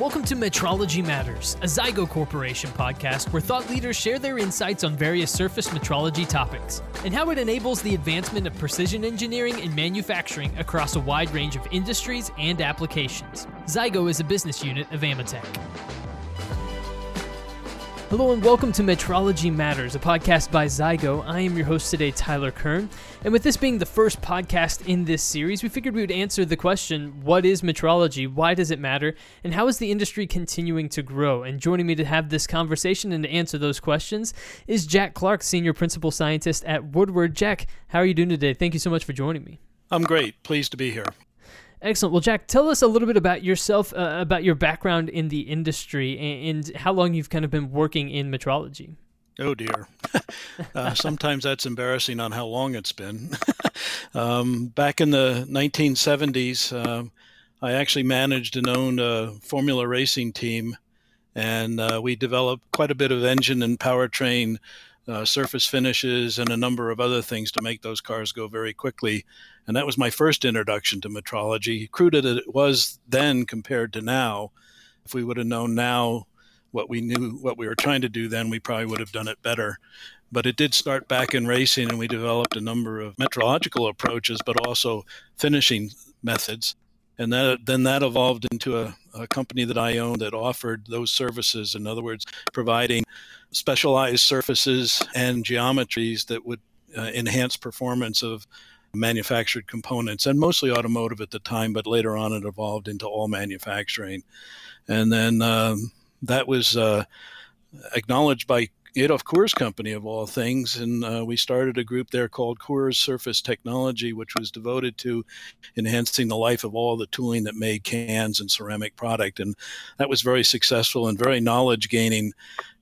Welcome to Metrology Matters, a Zygo Corporation podcast where thought leaders share their insights on various surface metrology topics and how it enables the advancement of precision engineering and manufacturing across a wide range of industries and applications. Zygo is a business unit of Ametek. Hello and welcome to Metrology Matters, a podcast by Zygo. I am your host today, Tyler Kern. And with this being the first podcast in this series, we figured we would answer the question what is metrology? Why does it matter? And how is the industry continuing to grow? And joining me to have this conversation and to answer those questions is Jack Clark, Senior Principal Scientist at Woodward. Jack, how are you doing today? Thank you so much for joining me. I'm great. Pleased to be here. Excellent. Well, Jack, tell us a little bit about yourself, uh, about your background in the industry, and, and, how long you've kind of been working in metrology. Oh dear. uh, sometimes that's embarrassing on how long it's been. um, back in the 1970s, uh, I actually managed and owned a Formula racing team, and uh, we developed quite a bit of engine and powertrain uh, surface finishes, and a number of other things to make those cars go very quickly. And that was my first introduction to metrology. Crude as it was then compared to now, if we would have known now what we knew, what we were trying to do then, we probably would have done it better. But it did start back in racing, and we developed a number of metrological approaches, but also finishing methods. And that, then that evolved into a, a company that I owned that offered those services. In other words, providing specialized surfaces and geometries that would uh, enhance performance of manufactured components and mostly automotive at the time, but later on it evolved into all manufacturing. And then um, that was uh, acknowledged by Adolf Coors Company of all things, and uh, we started a group there called Coors Surface Technology, which was devoted to enhancing the life of all the tooling that made cans and ceramic product, and that was very successful and very knowledge gaining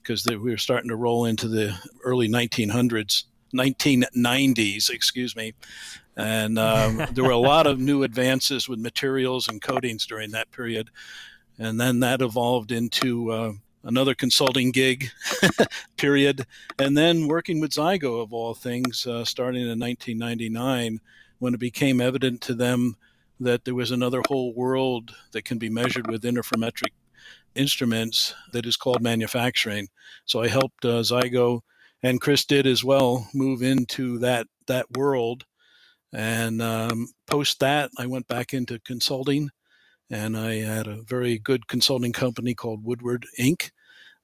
because we were starting to roll into the early 1900s 1990s, excuse me. And um, there were a lot of new advances with materials and coatings during that period. And then that evolved into uh, another consulting gig period. And then working with Zygo, of all things, uh, starting in 1999, when it became evident to them that there was another whole world that can be measured with interferometric instruments that is called manufacturing. So I helped uh, Zygo and Chris did as well move into that that world. And um, post that, I went back into consulting, and I had a very good consulting company called Woodward Inc.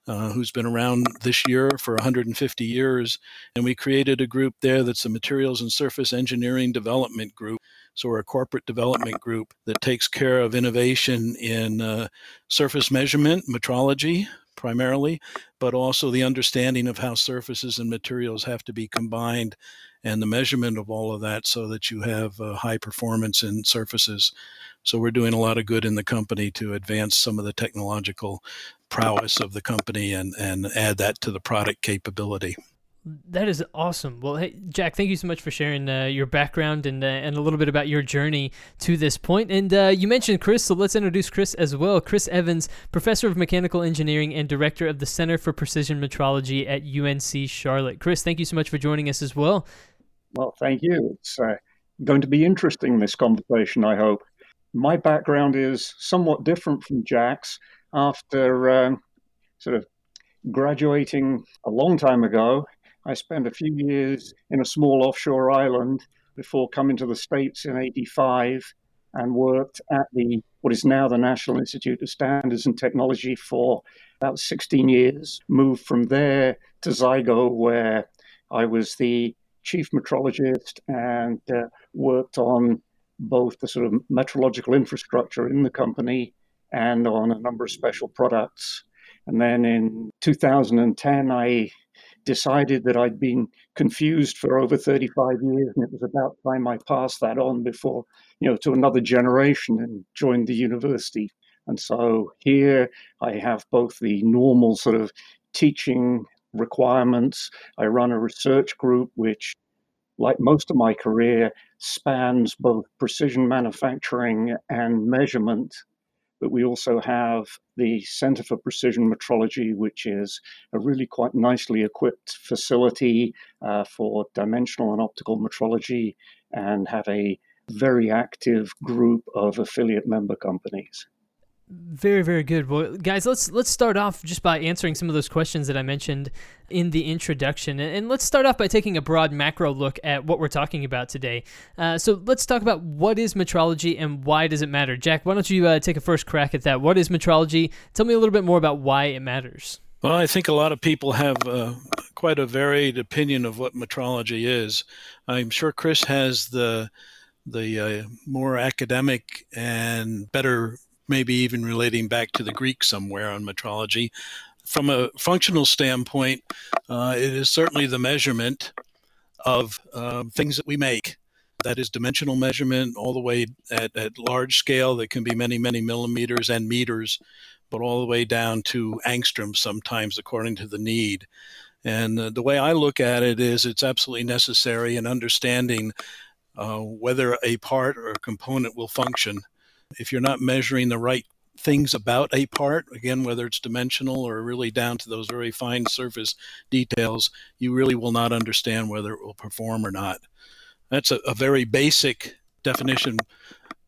Uh, who's been around this year for 150 years. And we created a group there that's the Materials and Surface Engineering Development Group. So we're a corporate development group that takes care of innovation in uh, surface measurement, metrology, primarily, but also the understanding of how surfaces and materials have to be combined and the measurement of all of that so that you have uh, high performance in surfaces. So we're doing a lot of good in the company to advance some of the technological prowess of the company and, and add that to the product capability. That is awesome. Well, hey, Jack, thank you so much for sharing uh, your background and uh, and a little bit about your journey to this point. And uh, you mentioned Chris, so let's introduce Chris as well. Chris Evans, professor of mechanical engineering and director of the Center for Precision Metrology at UNC Charlotte. Chris, thank you so much for joining us as well. Well, thank you. It's uh, going to be interesting this conversation. I hope. My background is somewhat different from Jack's. After um, sort of graduating a long time ago I spent a few years in a small offshore island before coming to the States in 85 and worked at the what is now the National Institute of Standards and Technology for about 16 years. Moved from there to Zygo, where I was the chief metrologist and uh, worked on both the sort of metrological infrastructure in the company and on a number of special products. And then in 2010, I decided that I'd been confused for over 35 years, and it was about time I passed that on before, you know, to another generation and joined the university. And so here I have both the normal sort of teaching requirements. I run a research group which, like most of my career, spans both precision manufacturing and measurement but we also have the Center for Precision Metrology, which is a really quite nicely equipped facility uh, for dimensional and optical metrology, and have a very active group of affiliate member companies. Very, very good. Well, guys, let's let's start off just by answering some of those questions that I mentioned in the introduction, and let's start off by taking a broad macro look at what we're talking about today. Uh, so let's talk about what is metrology and why does it matter. Jack, why don't you uh, take a first crack at that? What is metrology? Tell me a little bit more about why it matters. Well, I think a lot of people have uh, quite a varied opinion of what metrology is. I'm sure Chris has the the uh, more academic and better, maybe even relating back to the Greek somewhere on metrology. From a functional standpoint, uh, it is certainly the measurement of uh, things that we make. That is dimensional measurement all the way at, at large scale that can be many, many millimeters and meters, but all the way down to angstroms sometimes according to the need. And uh, the way I look at it is it's absolutely necessary in understanding uh, whether a part or a component will function. If you're not measuring the right things about a part, again, whether it's dimensional or really down to those very fine surface details, you really will not understand whether it will perform or not. That's a, a very basic definition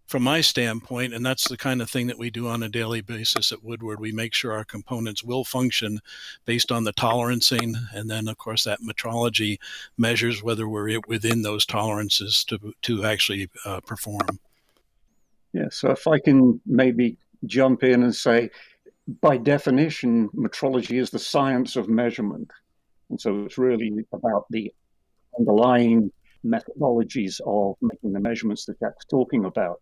from my standpoint, and that's the kind of thing that we do on a daily basis at Woodward. We make sure our components will function based on the tolerancing, and then, of course, that metrology measures whether we're within those tolerances to, to actually uh, perform. Yeah, so if I can maybe jump in and say, by definition, metrology is the science of measurement. And so it's really about the underlying methodologies of making the measurements that Jack's talking about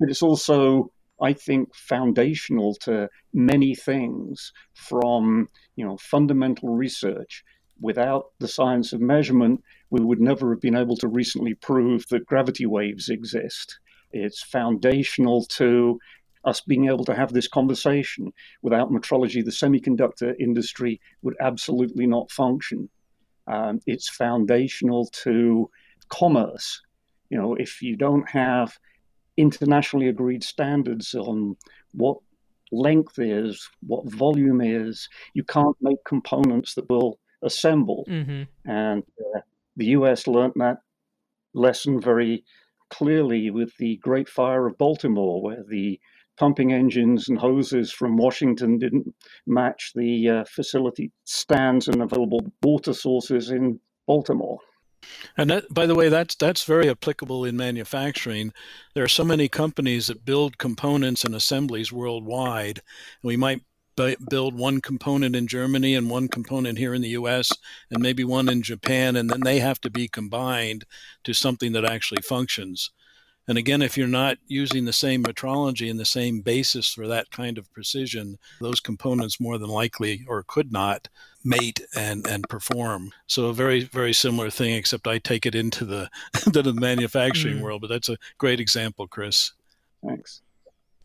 but it's also I think foundational to many things from you know fundamental research. Without the science of measurement, we would never have been able to recently prove that gravity waves exist. It's foundational to us being able to have this conversation. Without metrology, the semiconductor industry would absolutely not function. Um, it's foundational to commerce. You know, if you don't have internationally agreed standards on what length is, what volume is. You can't make components that will assemble. Mm-hmm. And uh, the US learned that lesson very clearly with the Great Fire of Baltimore, where the pumping engines and hoses from Washington didn't match the uh, facility stands and available water sources in Baltimore. And that, by the way, that's that's very applicable in manufacturing. There are so many companies that build components and assemblies worldwide. We might build one component in Germany and one component here in the U.S. and maybe one in Japan, and then they have to be combined to something that actually functions. And again, if you're not using the same metrology and the same basis for that kind of precision, those components more than likely or could not mate and, and perform. So a very, very similar thing, except I take it into the, into the manufacturing mm. world. But that's a great example, Chris. Thanks.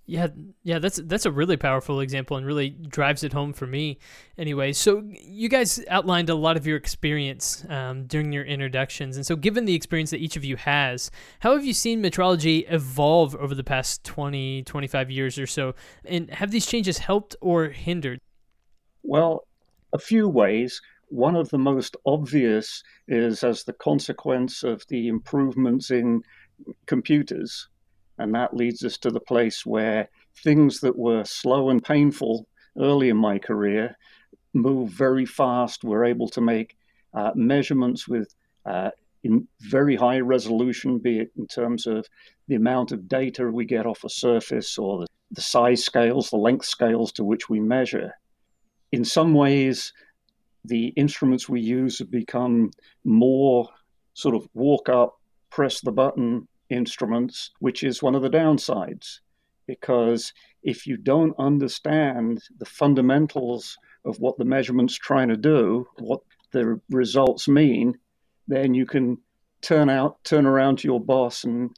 Yeah, yeah, that's that's a really powerful example and really drives it home for me. Anyway, so you guys outlined a lot of your experience um, during your introductions, and so given the experience that each of you has, how have you seen metrology evolve over the past 20, 25 years or so, and have these changes helped or hindered? Well, a few ways. One of the most obvious is as the consequence of the improvements in computers and that leads us to the place where things that were slow and painful early in my career move very fast. We're able to make uh, measurements with uh, in very high resolution, be it in terms of the amount of data we get off a surface or the, the size scales, the length scales to which we measure. In some ways, the instruments we use have become more sort of walk up, press the button, instruments, which is one of the downsides. Because if you don't understand the fundamentals of what the measurement's trying to do, what the results mean, then you can turn out, turn around to your boss and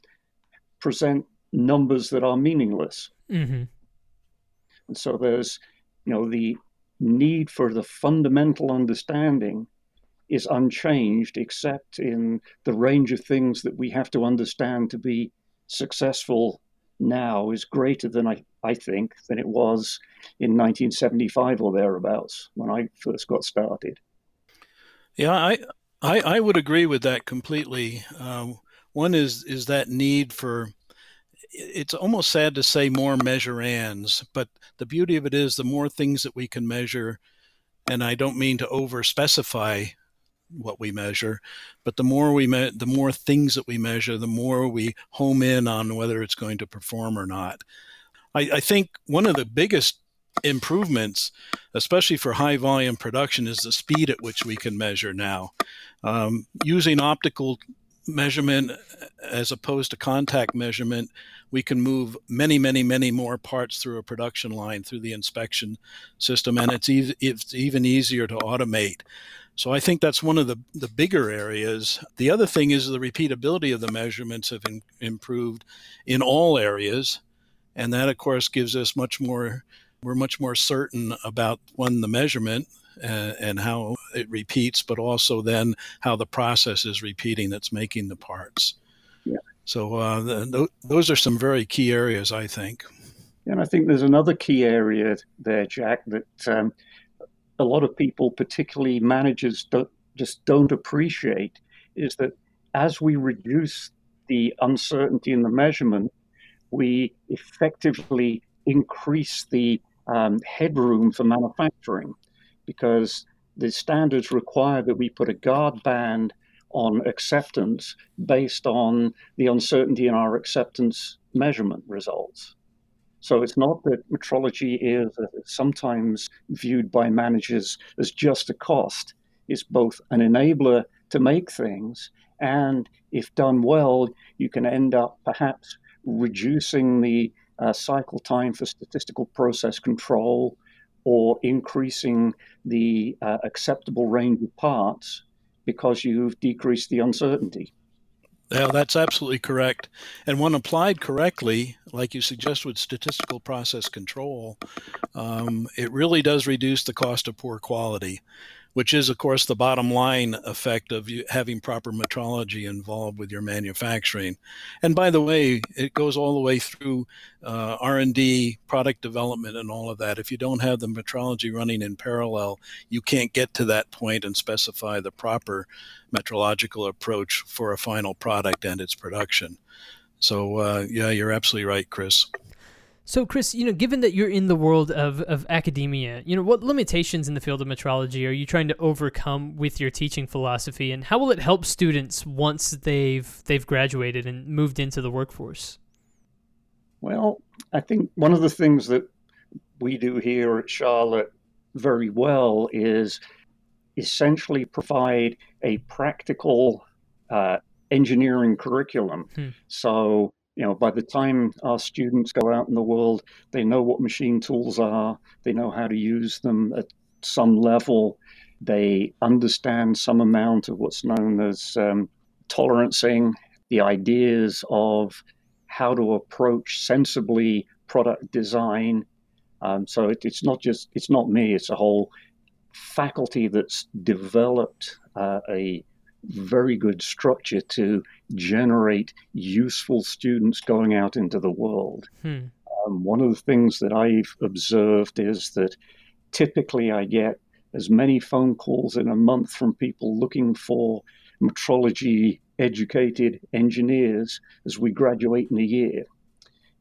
present numbers that are meaningless. Mm-hmm. And so there's, you know, the need for the fundamental understanding is unchanged, except in the range of things that we have to understand to be successful now is greater than I, I think than it was in 1975 or thereabouts when I first got started. Yeah, I I, I would agree with that completely. Um, one is is that need for it's almost sad to say more measurands, but the beauty of it is the more things that we can measure, and I don't mean to over specify what we measure, but the more we me- the more things that we measure, the more we home in on whether it's going to perform or not. I, I think one of the biggest improvements, especially for high volume production, is the speed at which we can measure now. Um, using optical measurement as opposed to contact measurement, we can move many, many, many more parts through a production line through the inspection system, and it's, e- it's even easier to automate. So I think that's one of the, the bigger areas. The other thing is the repeatability of the measurements have in, improved in all areas, and that of course gives us much more. We're much more certain about one the measurement and, and how it repeats, but also then how the process is repeating that's making the parts. Yeah. So uh, the, those are some very key areas, I think. And I think there's another key area there, Jack, that um, a lot of people, particularly managers, don't, just don't appreciate is that as we reduce the uncertainty in the measurement, we effectively increase the um, headroom for manufacturing because the standards require that we put a guard band on acceptance based on the uncertainty in our acceptance measurement results. So it's not that metrology is sometimes viewed by managers as just a cost. It's both an enabler to make things, and if done well, you can end up perhaps reducing the uh, cycle time for statistical process control or increasing the uh, acceptable range of parts because you've decreased the uncertainty. Yeah, that's absolutely correct. And when applied correctly, like you suggest with statistical process control, um, it really does reduce the cost of poor quality which is, of course, the bottom line effect of you having proper metrology involved with your manufacturing. And by the way, it goes all the way through uh, R&D, product development, and all of that. If you don't have the metrology running in parallel, you can't get to that point and specify the proper metrological approach for a final product and its production. So, uh, yeah, you're absolutely right, Chris. So, Chris, you know, given that you're in the world of, of academia, you know, what limitations in the field of metrology are you trying to overcome with your teaching philosophy, and how will it help students once they've they've graduated and moved into the workforce? Well, I think one of the things that we do here at Charlotte very well is essentially provide a practical uh, engineering curriculum. Hmm. So you know, by the time our students go out in the world, they know what machine tools are, they know how to use them at some level, they understand some amount of what's known as um, tolerancing, the ideas of how to approach sensibly product design. Um, so it, it's not just it's not me; it's a whole faculty that's developed uh, a very good structure to generate useful students going out into the world. Hmm. Um, one of the things that I've observed is that typically I get as many phone calls in a month from people looking for metrology educated engineers as we graduate in a year.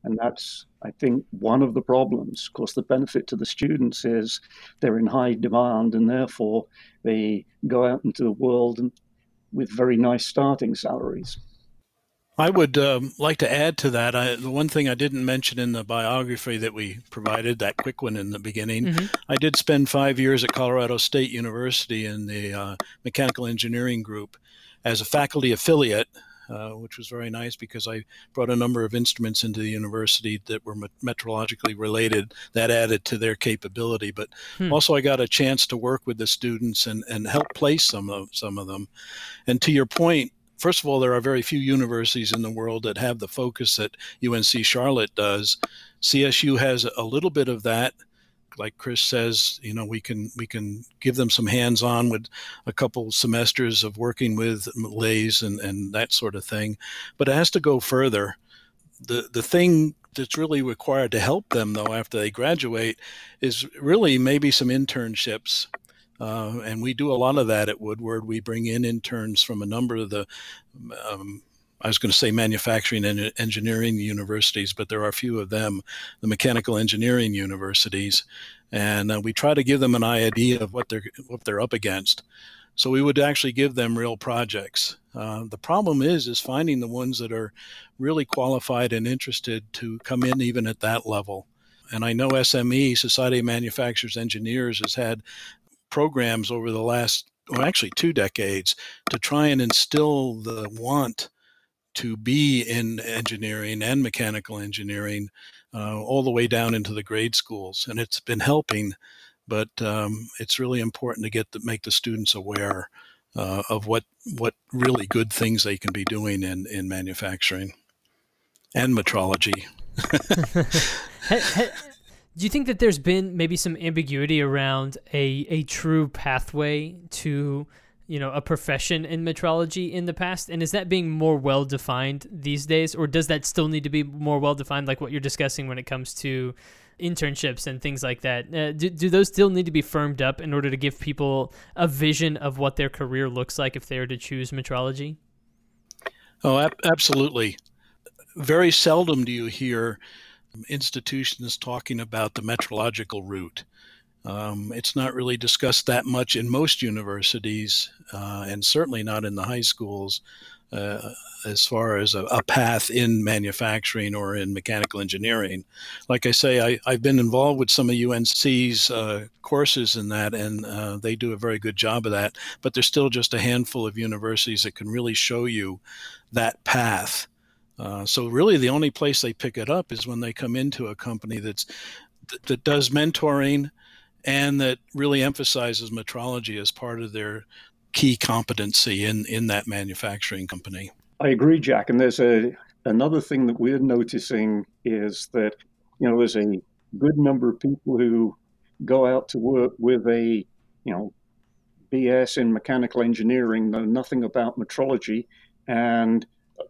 And that's, I think, one of the problems. Of course, the benefit to the students is they're in high demand and therefore they go out into the world and with very nice starting salaries. I would um, like to add to that. I, the one thing I didn't mention in the biography that we provided, that quick one in the beginning, mm-hmm. I did spend five years at Colorado State University in the uh, mechanical engineering group as a faculty affiliate uh, which was very nice because I brought a number of instruments into the university that were metrologically related. That added to their capability, but hmm. also I got a chance to work with the students and, and help place some of some of them. And to your point, first of all, there are very few universities in the world that have the focus that UNC Charlotte does. CSU has a little bit of that like Chris says, you know, we can we can give them some hands-on with a couple semesters of working with lathes and, and that sort of thing. But it has to go further. The the thing that's really required to help them though after they graduate is really maybe some internships. Uh, and we do a lot of that at Woodward. We bring in interns from a number of the um, I was going to say manufacturing and engineering universities, but there are a few of them, the mechanical engineering universities, and uh, we try to give them an idea of what they're what they're up against. So we would actually give them real projects. Uh, the problem is is finding the ones that are really qualified and interested to come in even at that level. And I know SME, Society of Manufacturers Engineers, has had programs over the last, well, actually two decades to try and instill the want to be in engineering and mechanical engineering uh, all the way down into the grade schools. And it's been helping, but um, it's really important to get to make the students aware uh, of what, what really good things they can be doing in, in manufacturing and metrology. Do you think that there's been maybe some ambiguity around a, a true pathway to you know a profession in metrology in the past? And is that being more well defined these days or does that still need to be more well defined like what you're discussing when it comes to internships and things like that? Uh, do, do those still need to be firmed up in order to give people a vision of what their career looks like if they were to choose metrology? Oh ab- absolutely. Very seldom do you hear institutions talking about the metrological route um, it's not really discussed that much in most universities, uh, and certainly not in the high schools, uh, as far as a, a, path in manufacturing or in mechanical engineering. Like I say, I, have been involved with some of UNC's uh, courses in that, and uh, they do a very good job of that. But there's still just a handful of universities that can really show you that path. Uh, so really, the only place they pick it up is when they come into a company that's that does mentoring and that really emphasizes metrology as part of their key competency in, in that manufacturing company. I agree, Jack. And there's a another thing that we're noticing is that you know there's a good number of people who go out to work with a you know BS in mechanical engineering, know nothing about metrology, and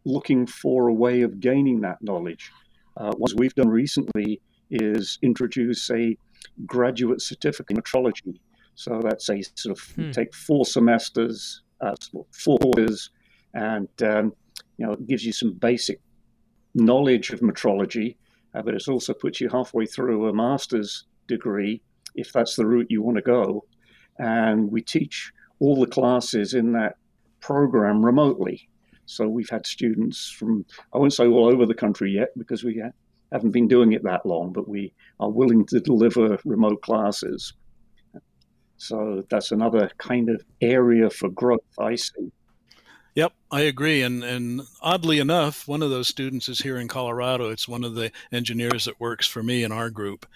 looking for a way of gaining that knowledge. Uh, what we've done recently is introduce a graduate certificate in metrology. So that's a sort of hmm. take four semesters, uh, four quarters, and um, you know it gives you some basic knowledge of metrology, uh, but it also puts you halfway through a master's degree if that's the route you want to go. And we teach all the classes in that program remotely. So we've had students from, I won't say all over the country yet because we haven't been doing it that long, but we are willing to deliver remote classes. So that's another kind of area for growth I see. Yep, I agree. And and oddly enough, one of those students is here in Colorado. It's one of the engineers that works for me in our group.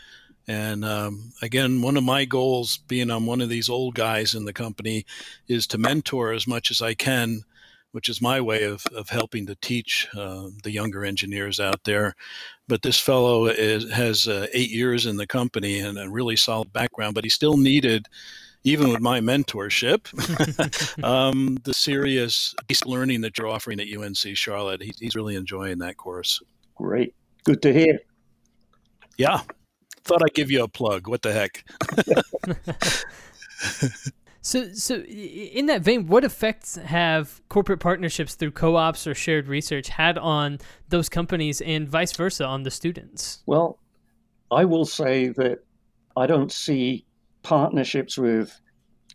And um, again, one of my goals, being I'm one of these old guys in the company, is to mentor as much as I can which is my way of, of helping to teach uh, the younger engineers out there. But this fellow is, has uh, eight years in the company and a really solid background, but he still needed, even with my mentorship, um, the serious learning that you're offering at UNC Charlotte. He, he's really enjoying that course. Great. Good to hear. Yeah. Thought I'd give you a plug. What the heck? So, so in that vein, what effects have corporate partnerships through co-ops or shared research had on those companies, and vice versa on the students? Well, I will say that I don't see partnerships with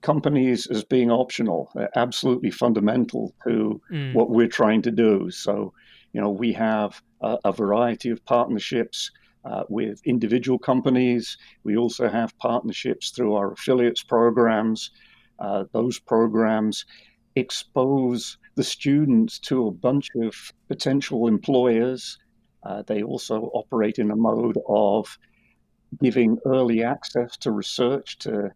companies as being optional. They're absolutely fundamental to mm. what we're trying to do. So, you know, we have a, a variety of partnerships. Uh, with individual companies. We also have partnerships through our affiliates programs uh, those programs expose the students to a bunch of potential employers. Uh, they also operate in a mode of giving early access to research to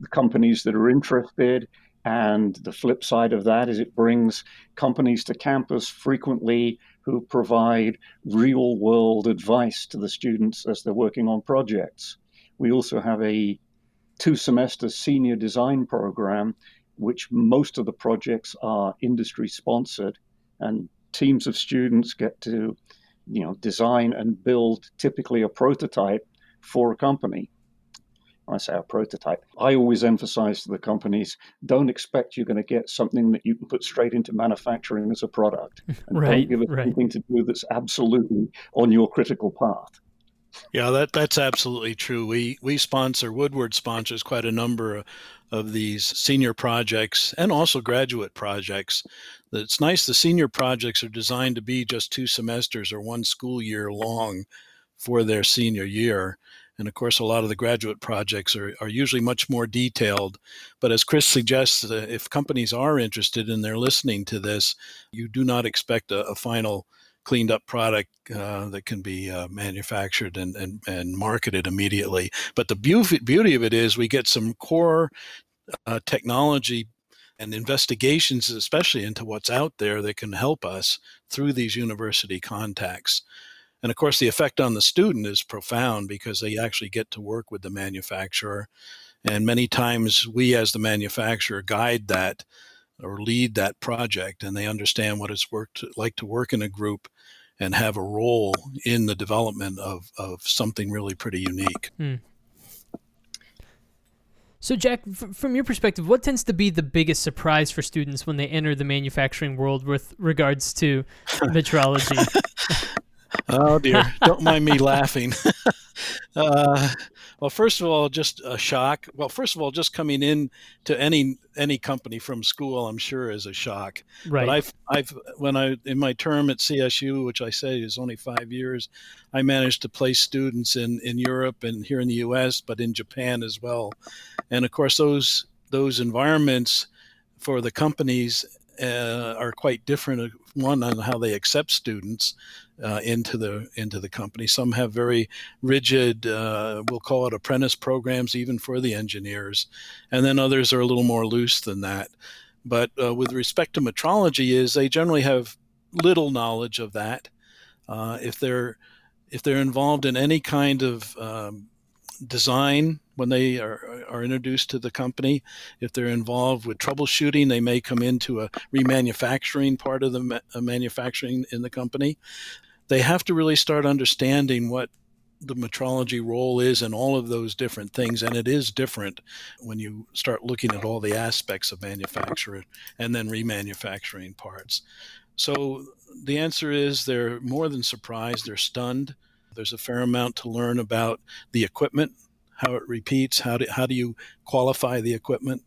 the companies that are interested. And the flip side of that is it brings companies to campus frequently who provide real world advice to the students as they're working on projects. We also have a two semester senior design program, which most of the projects are industry sponsored, and teams of students get to, you know, design and build typically a prototype for a company. I say a prototype. I always emphasize to the companies don't expect you're going to get something that you can put straight into manufacturing as a product. And right, don't give it right. something to do that's absolutely on your critical path. Yeah, that that's absolutely true. We we sponsor Woodward sponsors quite a number of, of these senior projects and also graduate projects. It's nice the senior projects are designed to be just two semesters or one school year long for their senior year. And of course, a lot of the graduate projects are, are usually much more detailed. But as Chris suggests, uh, if companies are interested and they're listening to this, you do not expect a, a final cleaned up product uh, that can be uh, manufactured and, and, and marketed immediately. But the beauty, of it is we get some core uh, technology and investigations, especially into what's out there that can help us through these university contacts. And of course, the effect on the student is profound because they actually get to work with the manufacturer. And many times, we as the manufacturer guide that or lead that project, and they understand what it's worked like to work in a group and have a role in the development of, of something really pretty unique. Hmm. So, Jack, f- from your perspective, what tends to be the biggest surprise for students when they enter the manufacturing world with regards to metrology? oh dear! Don't mind me laughing. uh, well, first of all, just a shock. Well, first of all, just coming in to any any company from school, I'm sure is a shock. Right. But I've I've when I in my term at CSU, which I say is only five years, I managed to place students in in Europe and here in the U.S., but in Japan as well. And of course, those those environments for the companies uh, are quite different. One on how they accept students uh, into the into the company. Some have very rigid, uh, we'll call it apprentice programs, even for the engineers, and then others are a little more loose than that. But uh, with respect to metrology, is they generally have little knowledge of that. Uh, if they're if they're involved in any kind of um, design when they are, are introduced to the company. If they're involved with troubleshooting, they may come into a remanufacturing part of the ma- manufacturing in the company. They have to really start understanding what the metrology role is in all of those different things. And it is different when you start looking at all the aspects of manufacture and then remanufacturing parts. So the answer is they're more than surprised, they're stunned. There's a fair amount to learn about the equipment, how it repeats, how do, how do you qualify the equipment.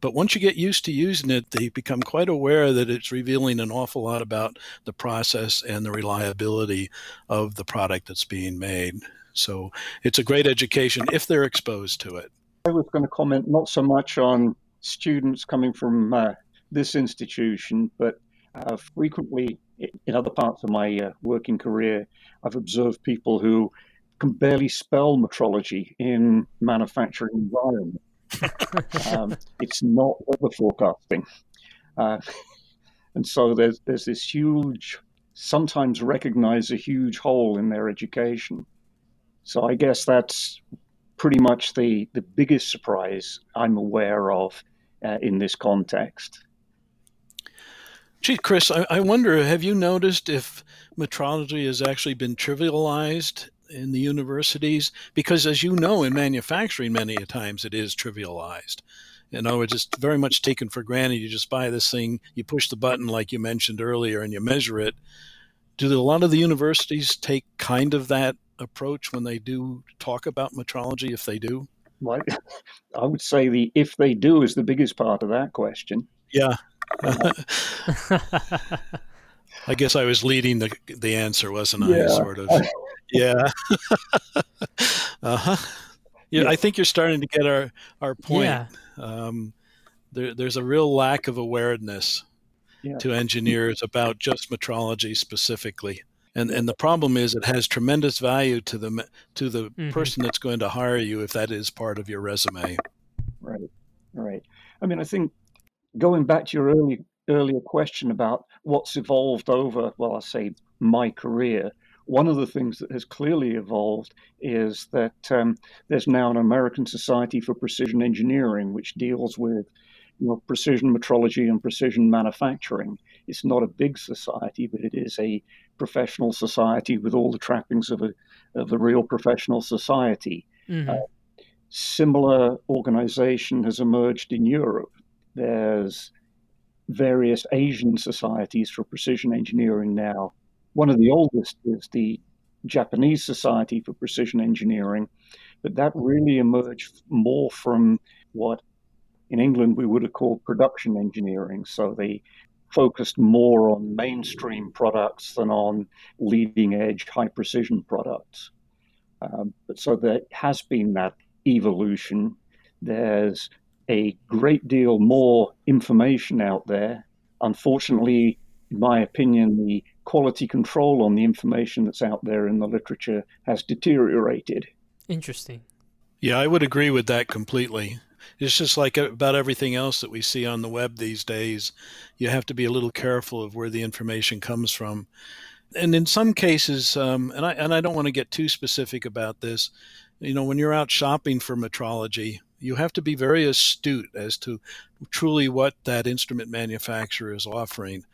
But once you get used to using it, they become quite aware that it's revealing an awful lot about the process and the reliability of the product that's being made. So it's a great education if they're exposed to it. I was going to comment not so much on students coming from uh, this institution, but uh, frequently in other parts of my uh, working career, I've observed people who can barely spell metrology in manufacturing environment. Um, it's not weather forecasting, uh, and so there's there's this huge, sometimes recognize a huge hole in their education. So I guess that's pretty much the the biggest surprise I'm aware of uh, in this context. Gee, Chris, I, I wonder have you noticed if metrology has actually been trivialized in the universities? Because, as you know, in manufacturing, many times it is trivialized. You know, it's just very much taken for granted. You just buy this thing, you push the button, like you mentioned earlier, and you measure it. Do a lot of the universities take kind of that approach when they do talk about metrology, if they do? Well, I would say the if they do is the biggest part of that question. Yeah, I guess I was leading the the answer, wasn't I? Sort of. Yeah. uh huh. Yeah, I think you're starting to get our our point. Yeah. Um, there, there's a real lack of awareness Yeah. to engineers about just metrology specifically. And, and the problem is it has tremendous value to the to the Mhm. person that's going to hire you if that is part of your resume. Right, right. I mean, I think going back to your early, earlier question about what's evolved over, well, I say my career, one of the things that has clearly evolved is that um, there's now an American Society for Precision Engineering, which deals with you know, precision metrology and precision manufacturing. It's not a big society, but it is a professional society with all the trappings of a, of a real professional society. Mhm. similar organization has emerged in Europe. There's various Asian societies for precision engineering now. One of the oldest is the Japanese Society for Precision Engineering, but that really emerged more from what in England we would have called production engineering. So they focused more on mainstream products than on leading edge high precision products. Um, but so there has been that evolution. There's a great deal more information out there. Unfortunately, in my opinion, the quality control on the information that's out there in the literature has deteriorated. Interesting. Yeah, I would agree with that completely. It's just like about everything else that we see on the web these days. You have to be a little careful of where the information comes from. And in some cases, um, and I and I don't want to get too specific about this, you know, when you're out shopping for metrology, you have to be very astute as to truly what that instrument manufacturer is offering.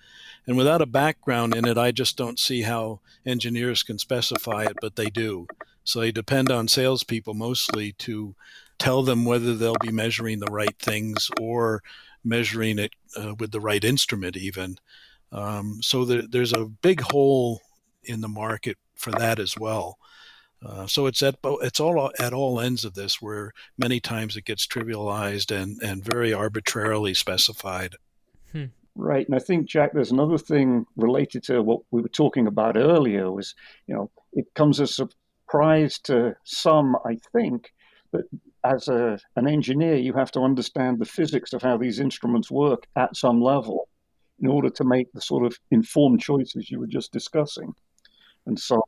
And without a background in it, I just don't see how engineers can specify it, but they do. So they depend on salespeople mostly to tell them whether they'll be measuring the right things or measuring it uh, with the right instrument, even. Um, so there, there's a big hole in the market for that as well. Uh, so it's at it's all at all ends of this where many times it gets trivialized and and very arbitrarily specified. Hmm. Right, and I think Jack, there's another thing related to what we were talking about earlier. Was you know it comes as a surprise to some, I think, that as a, an engineer you have to understand the physics of how these instruments work at some level in order to make the sort of informed choices you were just discussing. And so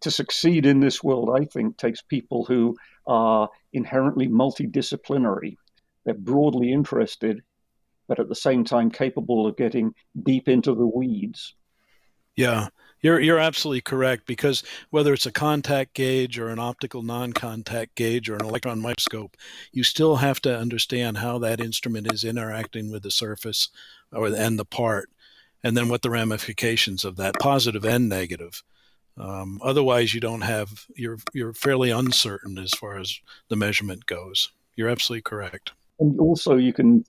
to succeed in this world, I think, takes people who are inherently multidisciplinary. They're broadly interested, but at the same time capable of getting deep into the weeds. Yeah, you're you're absolutely correct because whether it's a contact gauge or an optical non-contact gauge or an electron microscope, you still have to understand how that instrument is interacting with the surface or and the part, and then what the ramifications of that positive and negative. Um, otherwise, you don't have you're you're fairly uncertain as far as the measurement goes. You're absolutely correct. And also, you can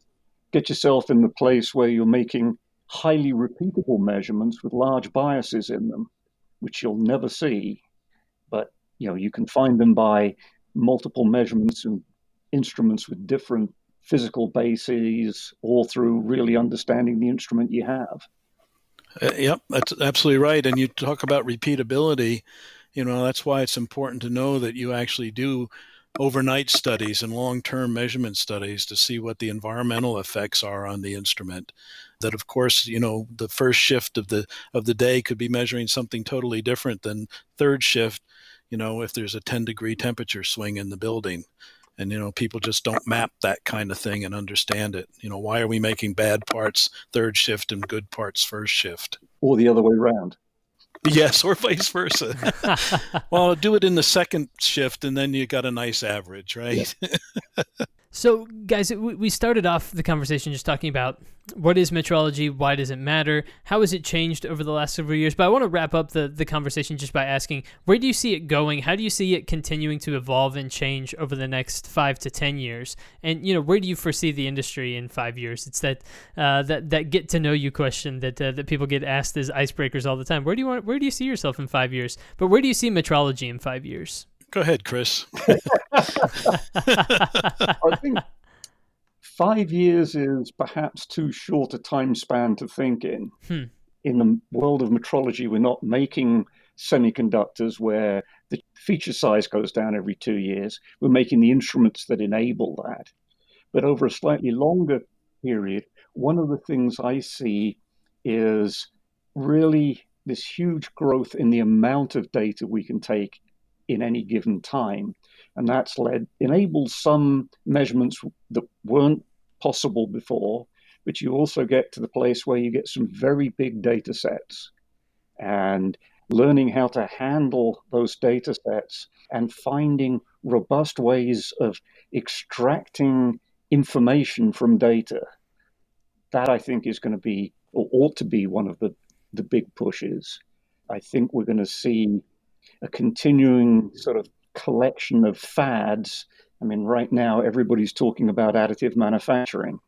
get yourself in the place where you're making highly repeatable measurements with large biases in them, which you'll never see. But you know, you can find them by multiple measurements and instruments with different physical bases, or through really understanding the instrument you have. Uh, yep, that's absolutely right. And you talk about repeatability. You know, that's why it's important to know that you actually do overnight studies and long-term measurement studies to see what the environmental effects are on the instrument that of course you know the first shift of the of the day could be measuring something totally different than third shift you know if there's a 10 degree temperature swing in the building and you know people just don't map that kind of thing and understand it. You know why are we making bad parts third shift and good parts first shift? Or the other way around. Yes or vice versa. Well do it in the second shift and then you got a nice average right? Yeah. So, guys, we started off the conversation just talking about what is metrology, why does it matter, how has it changed over the last several years. But I want to wrap up the, the conversation just by asking where do you see it going? How do you see it continuing to evolve and change over the next five to 10 years? And, you know, where do you foresee the industry in five years? It's that uh, that, that get to know you question that, uh, that people get asked as icebreakers all the time. Where do you want, where do you see yourself in five years? But where do you see metrology in five years? Go ahead, Chris. I think five years is perhaps too short a time span to think in. Hmm. In the world of metrology, we're not making semiconductors where the feature size goes down every two years. We're making the instruments that enable that. But over a slightly longer period, one of the things I see is really this huge growth in the amount of data we can take in any given time. And that's led, enabled some measurements that weren't possible before, but you also get to the place where you get some very big data sets. And learning how to handle those data sets and finding robust ways of extracting information from data. That I think is going to be, or ought to be, one of the, the big pushes. I think we're going to see a continuing sort of collection of fads I mean, right now, everybody's talking about additive manufacturing,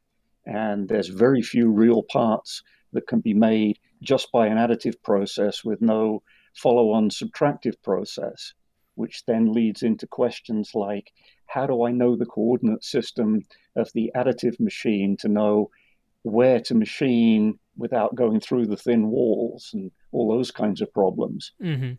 and there's very few real parts that can be made just by an additive process with no follow on subtractive process, which then leads into questions like how do I know the coordinate system of the additive machine to know where to machine without going through the thin walls and all those kinds of problems? Mm-hmm.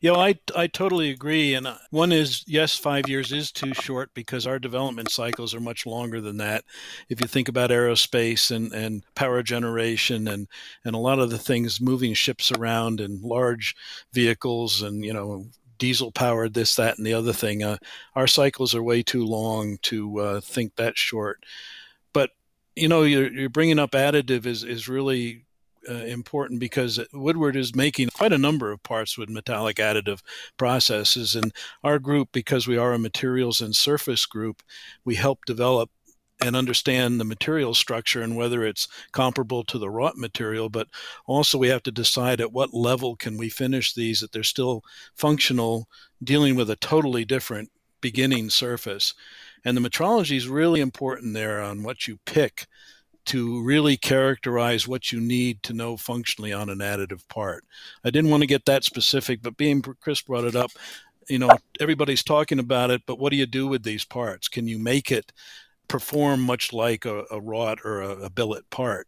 Yeah, I, I totally agree. And uh, one is, yes, five years is too short because our development cycles are much longer than that. If you think about aerospace and, and power generation and, and a lot of the things moving ships around and large vehicles and, you know, diesel powered this, that, and the other thing, uh, our cycles are way too long to uh, think that short. But, you know, you're, you're bringing up additive is, is really uh, important because Woodward is making quite a number of parts with metallic additive processes. And our group, because we are a materials and surface group, we help develop and understand the material structure and whether it's comparable to the wrought material but also we have to decide at what level can we finish these that they're still functional dealing with a totally different beginning surface and the metrology is really important there on what you pick to really characterize what you need to know functionally on an additive part. I didn't want to get that specific, but being Chris brought it up, you know, everybody's talking about it, but what do you do with these parts? Can you make it perform much like a, a wrought or a, a billet part?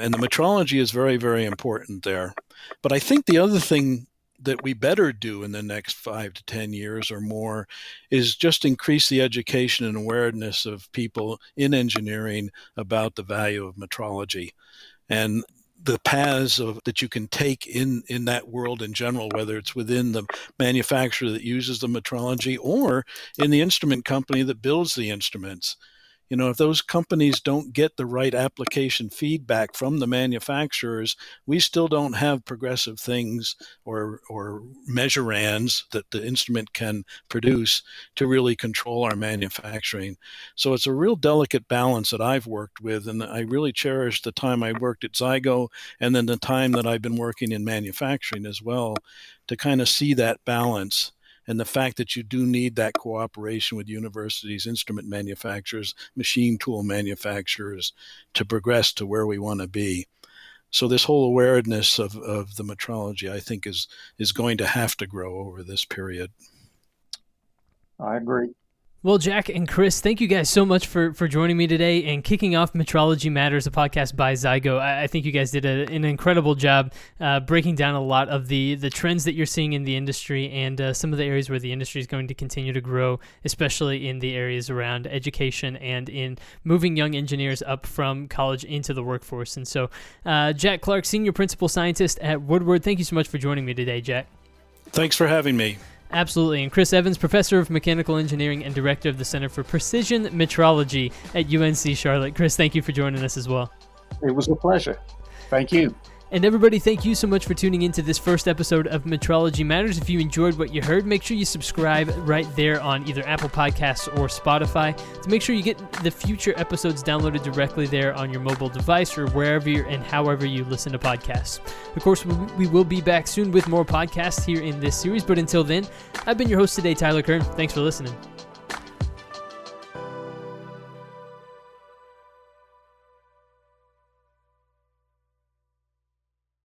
And the metrology is very, very important there. But I think the other thing that we better do in the next five to 10 years or more is just increase the education and awareness of people in engineering about the value of metrology. And the paths of, that you can take in, in that world in general, whether it's within the manufacturer that uses the metrology or in the instrument company that builds the instruments you know if those companies don't get the right application feedback from the manufacturers we still don't have progressive things or or measurands that the instrument can produce to really control our manufacturing. So it's a real delicate balance that I've worked with and I really cherish the time I worked at Zygo and then the time that I've been working in manufacturing as well to kind of see that balance and the fact that you do need that cooperation with universities, instrument manufacturers, machine tool manufacturers to progress to where we want to be. So this whole awareness of, of the metrology, I think, is is going to have to grow over this period. I agree. Well, Jack and Chris, thank you guys so much for, for joining me today and kicking off Metrology Matters, a podcast by Zygo. I, I think you guys did a, an incredible job uh, breaking down a lot of the, the trends that you're seeing in the industry and uh, some of the areas where the industry is going to continue to grow, especially in the areas around education and in moving young engineers up from college into the workforce. And so, uh, Jack Clark, Senior Principal Scientist at Woodward, thank you so much for joining me today, Jack. Thanks for having me. Absolutely. And Chris Evans, Professor of Mechanical Engineering and Director of the Center for Precision Metrology at UNC Charlotte. Chris, thank you for joining us as well. It was a pleasure. Thank you. And everybody, thank you so much for tuning into this first episode of Metrology Matters. If you enjoyed what you heard, make sure you subscribe right there on either Apple Podcasts or Spotify to make sure you get the future episodes downloaded directly there on your mobile device or wherever and however you listen to podcasts. Of course, we will be back soon with more podcasts here in this series, but until then, I've been your host today, Tyler Kern. Thanks for listening.